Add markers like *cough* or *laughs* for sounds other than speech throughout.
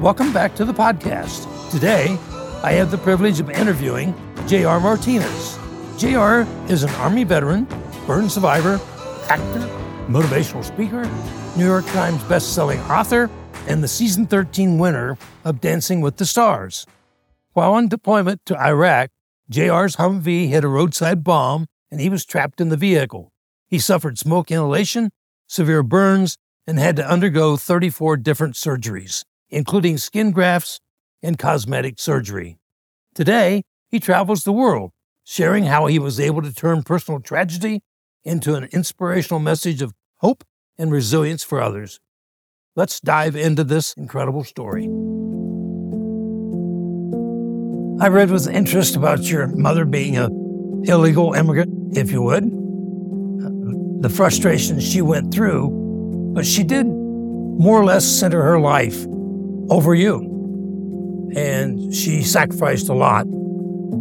Welcome back to the podcast. Today, I have the privilege of interviewing J.R. Martinez. J.R. is an Army veteran, burn survivor, actor, motivational speaker, New York Times best-selling author, and the season 13 winner of Dancing with the Stars. While on deployment to Iraq, JR's Humvee hit a roadside bomb and he was trapped in the vehicle. He suffered smoke inhalation, severe burns, and had to undergo 34 different surgeries, including skin grafts and cosmetic surgery. Today, he travels the world, sharing how he was able to turn personal tragedy into an inspirational message of hope and resilience for others. Let's dive into this incredible story. I read with interest about your mother being a illegal immigrant, if you would, the frustrations she went through, but she did more or less center her life over you. And she sacrificed a lot.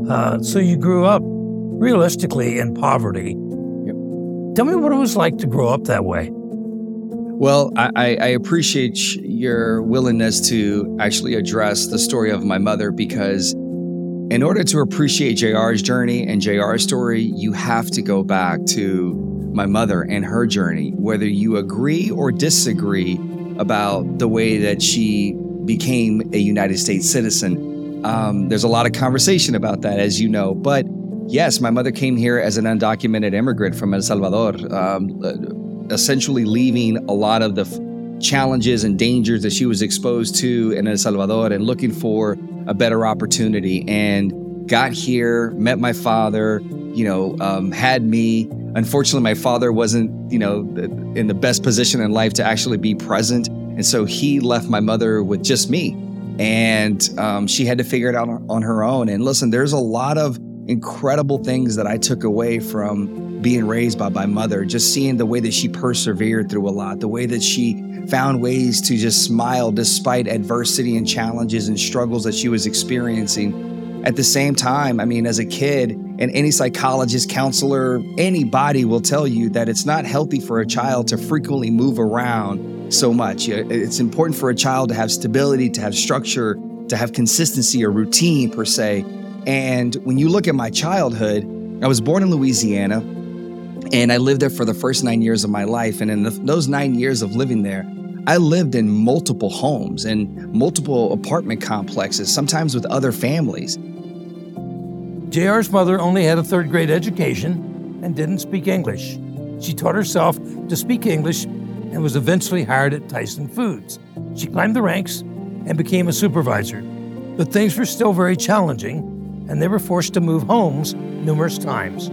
Uh, so you grew up realistically in poverty. Tell me what it was like to grow up that way. Well, I, I, appreciate your willingness to actually address the story of my mother because in order to appreciate JR's journey and JR's story, you have to go back to my mother and her journey, whether you agree or disagree about the way that she became a United States citizen. Um, there's a lot of conversation about that, as you know. But yes, my mother came here as an undocumented immigrant from El Salvador, um, uh, essentially leaving a lot of the f- challenges and dangers that she was exposed to in El Salvador and looking for a better opportunity and got here, met my father, you know, um, had me. Unfortunately, my father wasn't, you know, in the best position in life to actually be present. And so he left my mother with just me. And um, she had to figure it out on her own. And listen, there's a lot of incredible things that I took away from being raised by my mother, just seeing the way that she persevered through a lot, the way that she found ways to just smile despite adversity and challenges and struggles that she was experiencing. At the same time, I mean, as a kid, and any psychologist, counselor, anybody will tell you that it's not healthy for a child to frequently move around so much. It's important for a child to have stability, to have structure, to have consistency or routine, per se. And when you look at my childhood, I was born in Louisiana and I lived there for the first nine years of my life. And in the, those nine years of living there, I lived in multiple homes and multiple apartment complexes, sometimes with other families. JR's mother only had a third grade education and didn't speak English. She taught herself to speak English and was eventually hired at Tyson Foods. She climbed the ranks and became a supervisor. But things were still very challenging, and they were forced to move homes numerous times.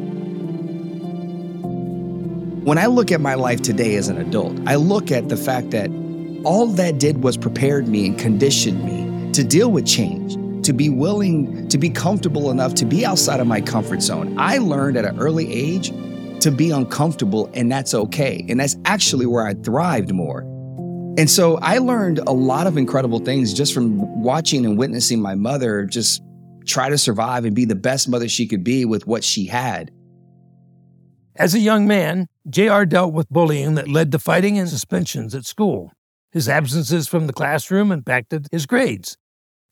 When I look at my life today as an adult, I look at the fact that all that did was prepared me and conditioned me to deal with change, to be willing to be comfortable enough to be outside of my comfort zone. I learned at an early age to be uncomfortable, and that's okay. And that's actually where I thrived more. And so I learned a lot of incredible things just from watching and witnessing my mother just try to survive and be the best mother she could be with what she had. As a young man, JR dealt with bullying that led to fighting and suspensions at school his absences from the classroom impacted his grades.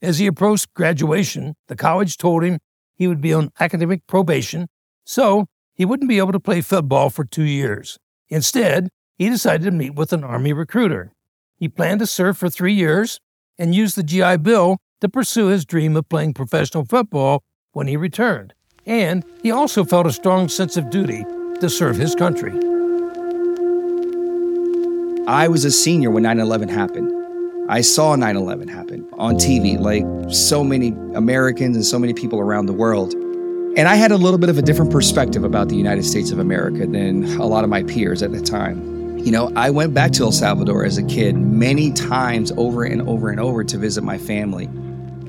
As he approached graduation, the college told him he would be on academic probation, so he wouldn't be able to play football for two years. Instead, he decided to meet with an Army recruiter. He planned to serve for three years and use the GI Bill to pursue his dream of playing professional football when he returned. And he also felt a strong sense of duty to serve his country. I was a senior when 9 11 happened. I saw 9 11 happen on TV, like so many Americans and so many people around the world. And I had a little bit of a different perspective about the United States of America than a lot of my peers at the time. You know, I went back to El Salvador as a kid many times over and over and over to visit my family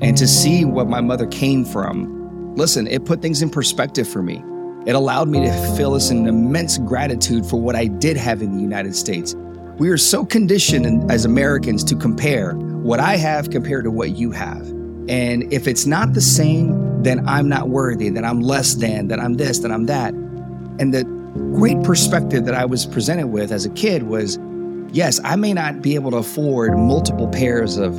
and to see what my mother came from. Listen, it put things in perspective for me. It allowed me to feel this immense gratitude for what I did have in the United States we are so conditioned as Americans to compare what I have compared to what you have. And if it's not the same, then I'm not worthy, that I'm less than, that I'm this, that I'm that. And the great perspective that I was presented with as a kid was yes, I may not be able to afford multiple pairs of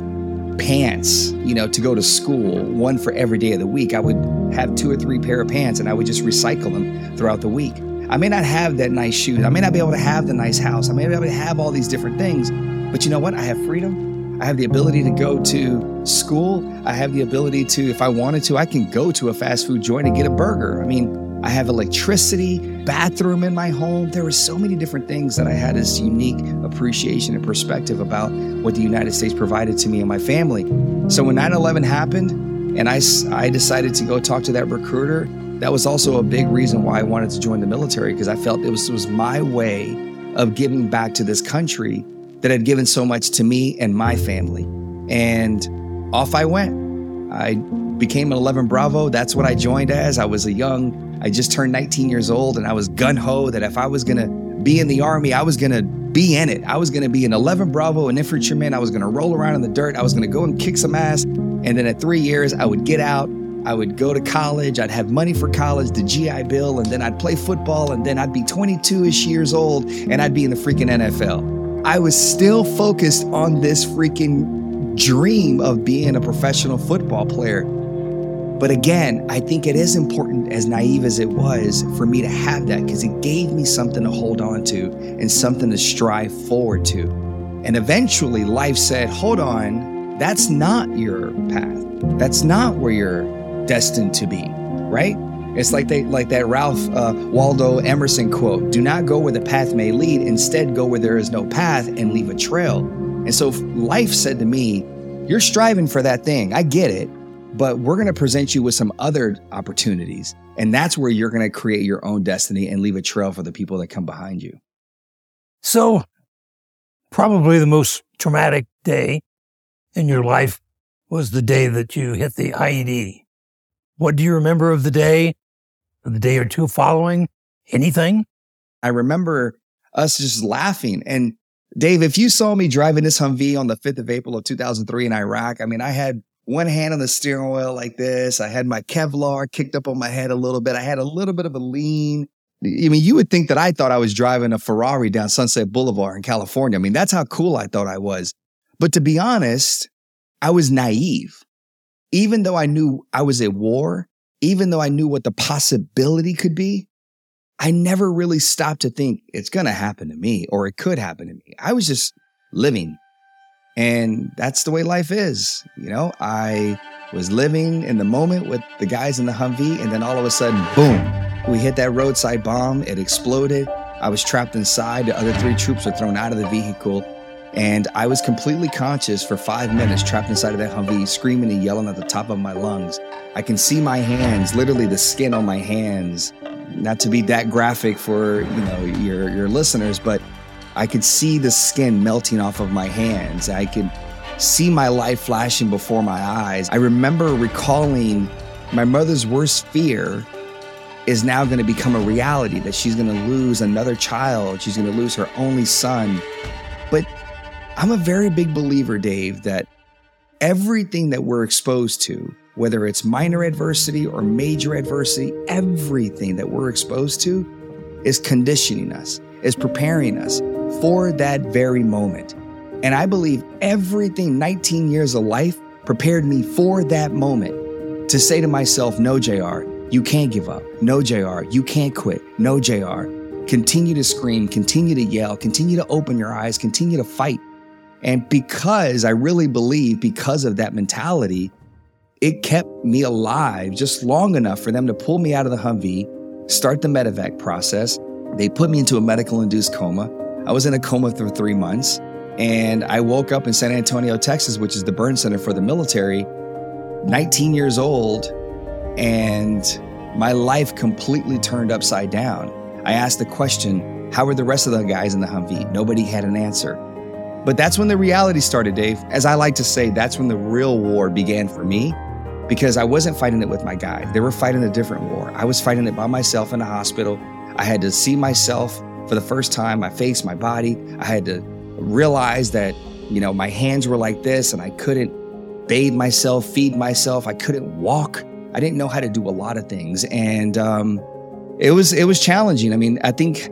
pants, you know, to go to school, one for every day of the week. I would have two or three pair of pants and I would just recycle them throughout the week. I may not have that nice shoes. I may not be able to have the nice house. I may not be able to have all these different things. But you know what? I have freedom. I have the ability to go to school. I have the ability to, if I wanted to, I can go to a fast food joint and get a burger. I mean, I have electricity, bathroom in my home. There were so many different things that I had this unique appreciation and perspective about what the United States provided to me and my family. So when 9 11 happened and I, I decided to go talk to that recruiter, that was also a big reason why I wanted to join the military because I felt it was, it was my way of giving back to this country that had given so much to me and my family. And off I went. I became an 11 Bravo. That's what I joined as. I was a young I just turned 19 years old and I was gun ho that if I was going to be in the army, I was going to be in it. I was going to be an 11 Bravo, an infantryman. I was going to roll around in the dirt. I was going to go and kick some ass. And then at three years, I would get out. I would go to college. I'd have money for college, the GI Bill, and then I'd play football. And then I'd be 22 ish years old and I'd be in the freaking NFL. I was still focused on this freaking dream of being a professional football player. But again, I think it is important, as naive as it was, for me to have that because it gave me something to hold on to and something to strive forward to. And eventually, life said, hold on, that's not your path. That's not where you're destined to be, right? It's like they like that Ralph uh, Waldo Emerson quote: "Do not go where the path may lead. Instead, go where there is no path and leave a trail." And so, life said to me, "You're striving for that thing. I get it, but we're going to present you with some other opportunities. And that's where you're going to create your own destiny and leave a trail for the people that come behind you. So, probably the most traumatic day in your life was the day that you hit the IED. What do you remember of the day, the day or two following? Anything? I remember us just laughing. And Dave, if you saw me driving this Humvee on the 5th of April of 2003 in Iraq, I mean, I had one hand on the steering wheel like this. I had my Kevlar kicked up on my head a little bit. I had a little bit of a lean. I mean, you would think that I thought I was driving a Ferrari down Sunset Boulevard in California. I mean, that's how cool I thought I was. But to be honest, I was naive. Even though I knew I was at war, even though I knew what the possibility could be, I never really stopped to think it's going to happen to me or it could happen to me. I was just living and that's the way life is. You know, I was living in the moment with the guys in the Humvee, and then all of a sudden, boom, we hit that roadside bomb. It exploded. I was trapped inside. The other three troops were thrown out of the vehicle. And I was completely conscious for five minutes, trapped inside of that Humvee, screaming and yelling at the top of my lungs. I can see my hands, literally the skin on my hands. Not to be that graphic for you know your your listeners, but I could see the skin melting off of my hands. I could see my life flashing before my eyes. I remember recalling my mother's worst fear is now going to become a reality that she's going to lose another child. She's going to lose her only son. But I'm a very big believer, Dave, that everything that we're exposed to, whether it's minor adversity or major adversity, everything that we're exposed to is conditioning us, is preparing us, for that very moment. And I believe everything 19 years of life prepared me for that moment to say to myself, no, JR, you can't give up. No, JR, you can't quit. No, JR. Continue to scream, continue to yell, continue to open your eyes, continue to fight. And because I really believe, because of that mentality, it kept me alive just long enough for them to pull me out of the Humvee, start the medevac process. They put me into a medical induced coma. I was in a coma for three months. And I woke up in San Antonio, Texas, which is the burn center for the military, 19 years old. And my life completely turned upside down. I asked the question, How were the rest of the guys in the Humvee? Nobody had an answer. But that's when the reality started, Dave. As I like to say, that's when the real war began for me because I wasn't fighting it with my guy. They were fighting a different war. I was fighting it by myself in a hospital. I had to see myself for the first time, my face, my body. I had to realize that, you know, my hands were like this and I couldn't bathe myself, feed myself. I couldn't walk. I didn't know how to do a lot of things. And um, it was it was challenging. I mean, I think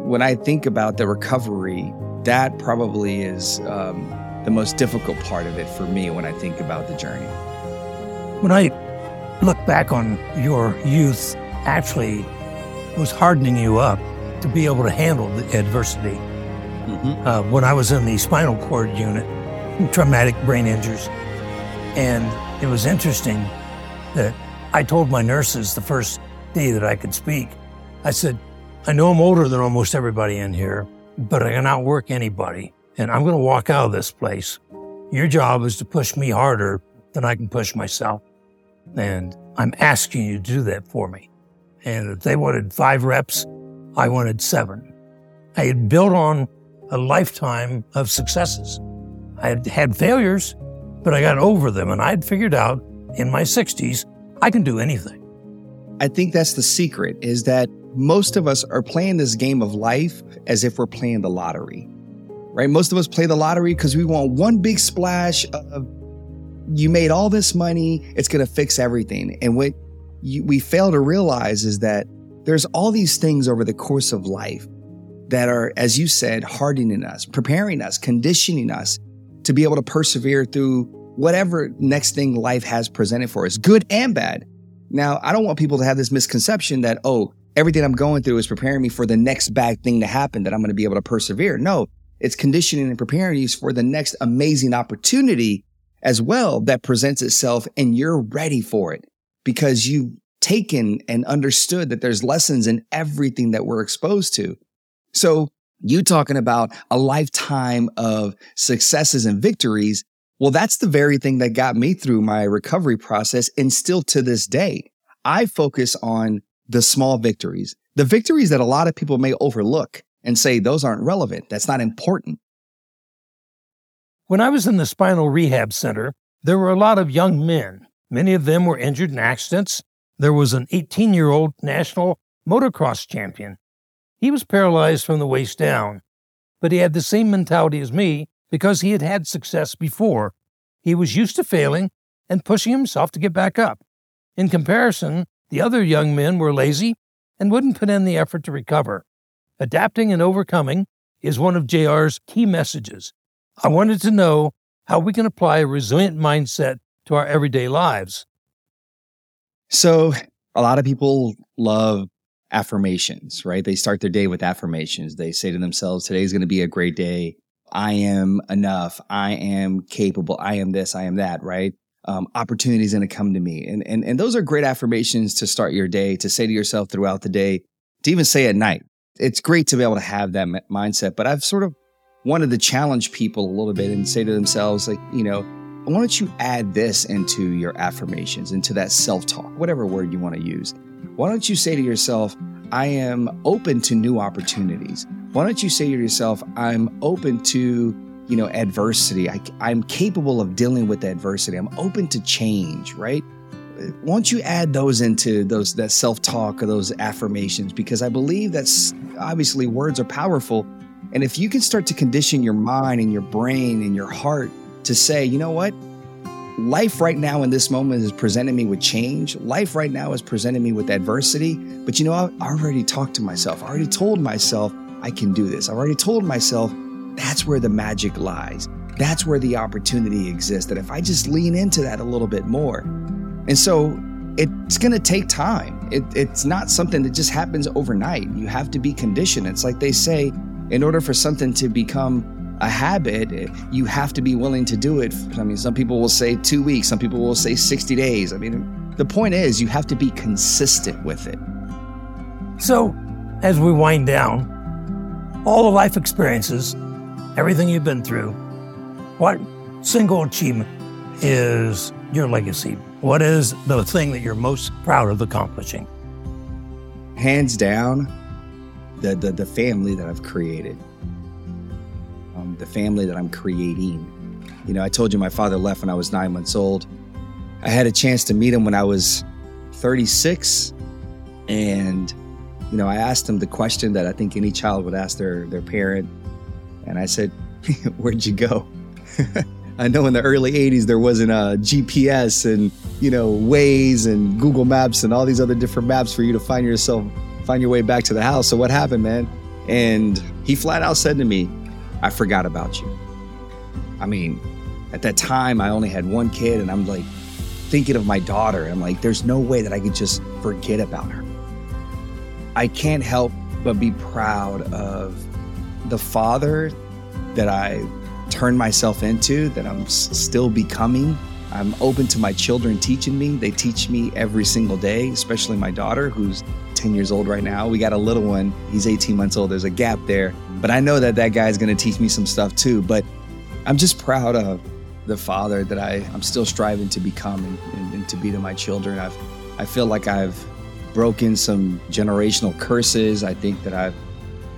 when I think about the recovery, that probably is um, the most difficult part of it for me when I think about the journey. When I look back on your youth, actually was hardening you up to be able to handle the adversity. Mm-hmm. Uh, when I was in the spinal cord unit, traumatic brain injuries, and it was interesting that I told my nurses the first day that I could speak, I said, I know I'm older than almost everybody in here, but I can outwork anybody, and I'm going to walk out of this place. Your job is to push me harder than I can push myself. And I'm asking you to do that for me. And if they wanted five reps, I wanted seven. I had built on a lifetime of successes. I had had failures, but I got over them and I'd figured out in my 60s, I can do anything. I think that's the secret is that most of us are playing this game of life as if we're playing the lottery, right? Most of us play the lottery because we want one big splash of you made all this money, it's going to fix everything. And what you, we fail to realize is that there's all these things over the course of life that are, as you said, hardening us, preparing us, conditioning us to be able to persevere through whatever next thing life has presented for us, good and bad. Now, I don't want people to have this misconception that, oh, everything I'm going through is preparing me for the next bad thing to happen that I'm going to be able to persevere. No, it's conditioning and preparing you for the next amazing opportunity as well that presents itself and you're ready for it because you've taken and understood that there's lessons in everything that we're exposed to. So you talking about a lifetime of successes and victories. Well, that's the very thing that got me through my recovery process. And still to this day, I focus on the small victories, the victories that a lot of people may overlook and say those aren't relevant. That's not important. When I was in the spinal rehab center, there were a lot of young men. Many of them were injured in accidents. There was an 18 year old national motocross champion. He was paralyzed from the waist down, but he had the same mentality as me because he had had success before. He was used to failing and pushing himself to get back up. In comparison, the other young men were lazy and wouldn't put in the effort to recover. Adapting and overcoming is one of JR's key messages. I wanted to know how we can apply a resilient mindset to our everyday lives. So, a lot of people love affirmations, right? They start their day with affirmations. They say to themselves, today's going to be a great day. I am enough. I am capable. I am this. I am that, right? Um, opportunity is going to come to me. And, and, and those are great affirmations to start your day, to say to yourself throughout the day, to even say at night. It's great to be able to have that mindset, but I've sort of wanted to challenge people a little bit and say to themselves, like, you know, why don't you add this into your affirmations, into that self talk, whatever word you want to use? Why don't you say to yourself, I am open to new opportunities? Why don't you say to yourself, I'm open to, you know, adversity. I, I'm capable of dealing with adversity. I'm open to change, right? Don't you add those into those that self-talk or those affirmations? Because I believe that's obviously words are powerful, and if you can start to condition your mind and your brain and your heart to say, you know what? Life right now in this moment is presenting me with change. Life right now is presenting me with adversity. But you know, I already talked to myself. I already told myself I can do this. I've already told myself that's where the magic lies. That's where the opportunity exists. That if I just lean into that a little bit more. And so it's going to take time. It, it's not something that just happens overnight. You have to be conditioned. It's like they say, in order for something to become a habit, you have to be willing to do it. I mean, some people will say two weeks, some people will say 60 days. I mean, the point is, you have to be consistent with it. So, as we wind down, all the life experiences, everything you've been through, what single achievement is your legacy? What is the thing that you're most proud of accomplishing? Hands down, the, the, the family that I've created, um, the family that I'm creating. You know, I told you my father left when I was nine months old. I had a chance to meet him when I was 36. And, you know, I asked him the question that I think any child would ask their, their parent. And I said, *laughs* Where'd you go? *laughs* I know in the early 80s there wasn't uh, a GPS and, you know, Waze and Google Maps and all these other different maps for you to find yourself find your way back to the house. So what happened, man? And he flat out said to me, I forgot about you. I mean, at that time, I only had one kid, and I'm like thinking of my daughter. I'm like, there's no way that I could just forget about her. I can't help but be proud of the father that I turned myself into, that I'm s- still becoming. I'm open to my children teaching me. They teach me every single day, especially my daughter, who's 10 years old right now. We got a little one, he's 18 months old. There's a gap there, but I know that that guy's gonna teach me some stuff too. But I'm just proud of the father that I, I'm still striving to become and, and, and to be to my children. I've, I feel like I've broken some generational curses. I think that I've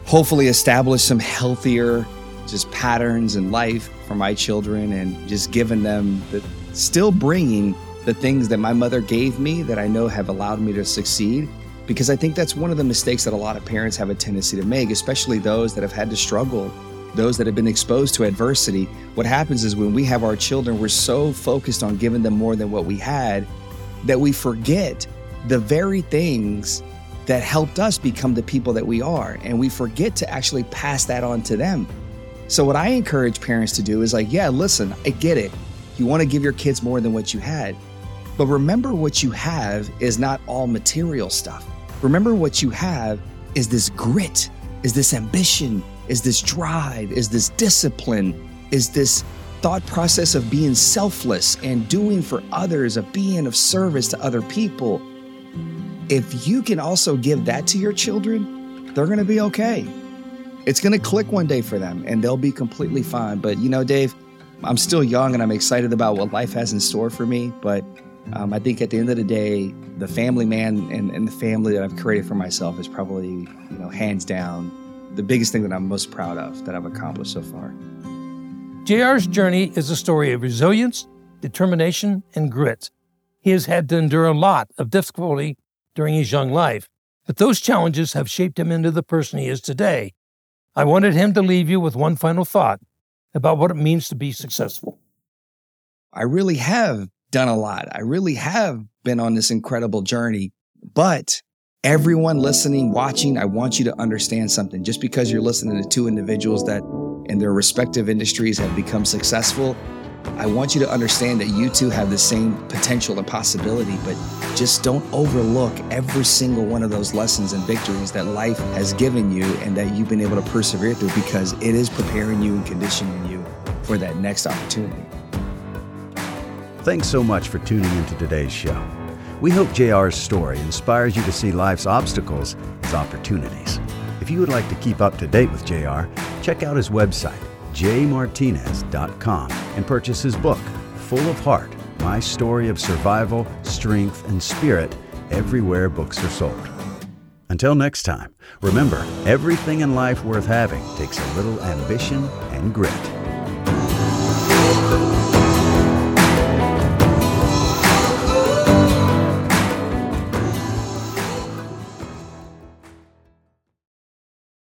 hopefully establish some healthier just patterns in life for my children and just giving them the still bringing the things that my mother gave me that I know have allowed me to succeed. Because I think that's one of the mistakes that a lot of parents have a tendency to make especially those that have had to struggle those that have been exposed to adversity. What happens is when we have our children we're so focused on giving them more than what we had that we forget the very things that helped us become the people that we are. And we forget to actually pass that on to them. So, what I encourage parents to do is like, yeah, listen, I get it. You want to give your kids more than what you had. But remember, what you have is not all material stuff. Remember, what you have is this grit, is this ambition, is this drive, is this discipline, is this thought process of being selfless and doing for others, of being of service to other people if you can also give that to your children, they're going to be okay. It's going to click one day for them and they'll be completely fine. But you know, Dave, I'm still young and I'm excited about what life has in store for me. But um, I think at the end of the day, the family man and, and the family that I've created for myself is probably, you know, hands down the biggest thing that I'm most proud of that I've accomplished so far. JR's journey is a story of resilience, determination, and grit. He has had to endure a lot of difficulty during his young life, but those challenges have shaped him into the person he is today. I wanted him to leave you with one final thought about what it means to be successful. I really have done a lot. I really have been on this incredible journey, but everyone listening, watching, I want you to understand something. Just because you're listening to two individuals that in their respective industries have become successful I want you to understand that you too have the same potential and possibility, but just don't overlook every single one of those lessons and victories that life has given you and that you've been able to persevere through because it is preparing you and conditioning you for that next opportunity. Thanks so much for tuning into today's show. We hope JR's story inspires you to see life's obstacles as opportunities. If you would like to keep up to date with JR, check out his website jrmartinez.com and purchase his book, Full of Heart My Story of Survival, Strength, and Spirit, everywhere books are sold. Until next time, remember everything in life worth having takes a little ambition and grit.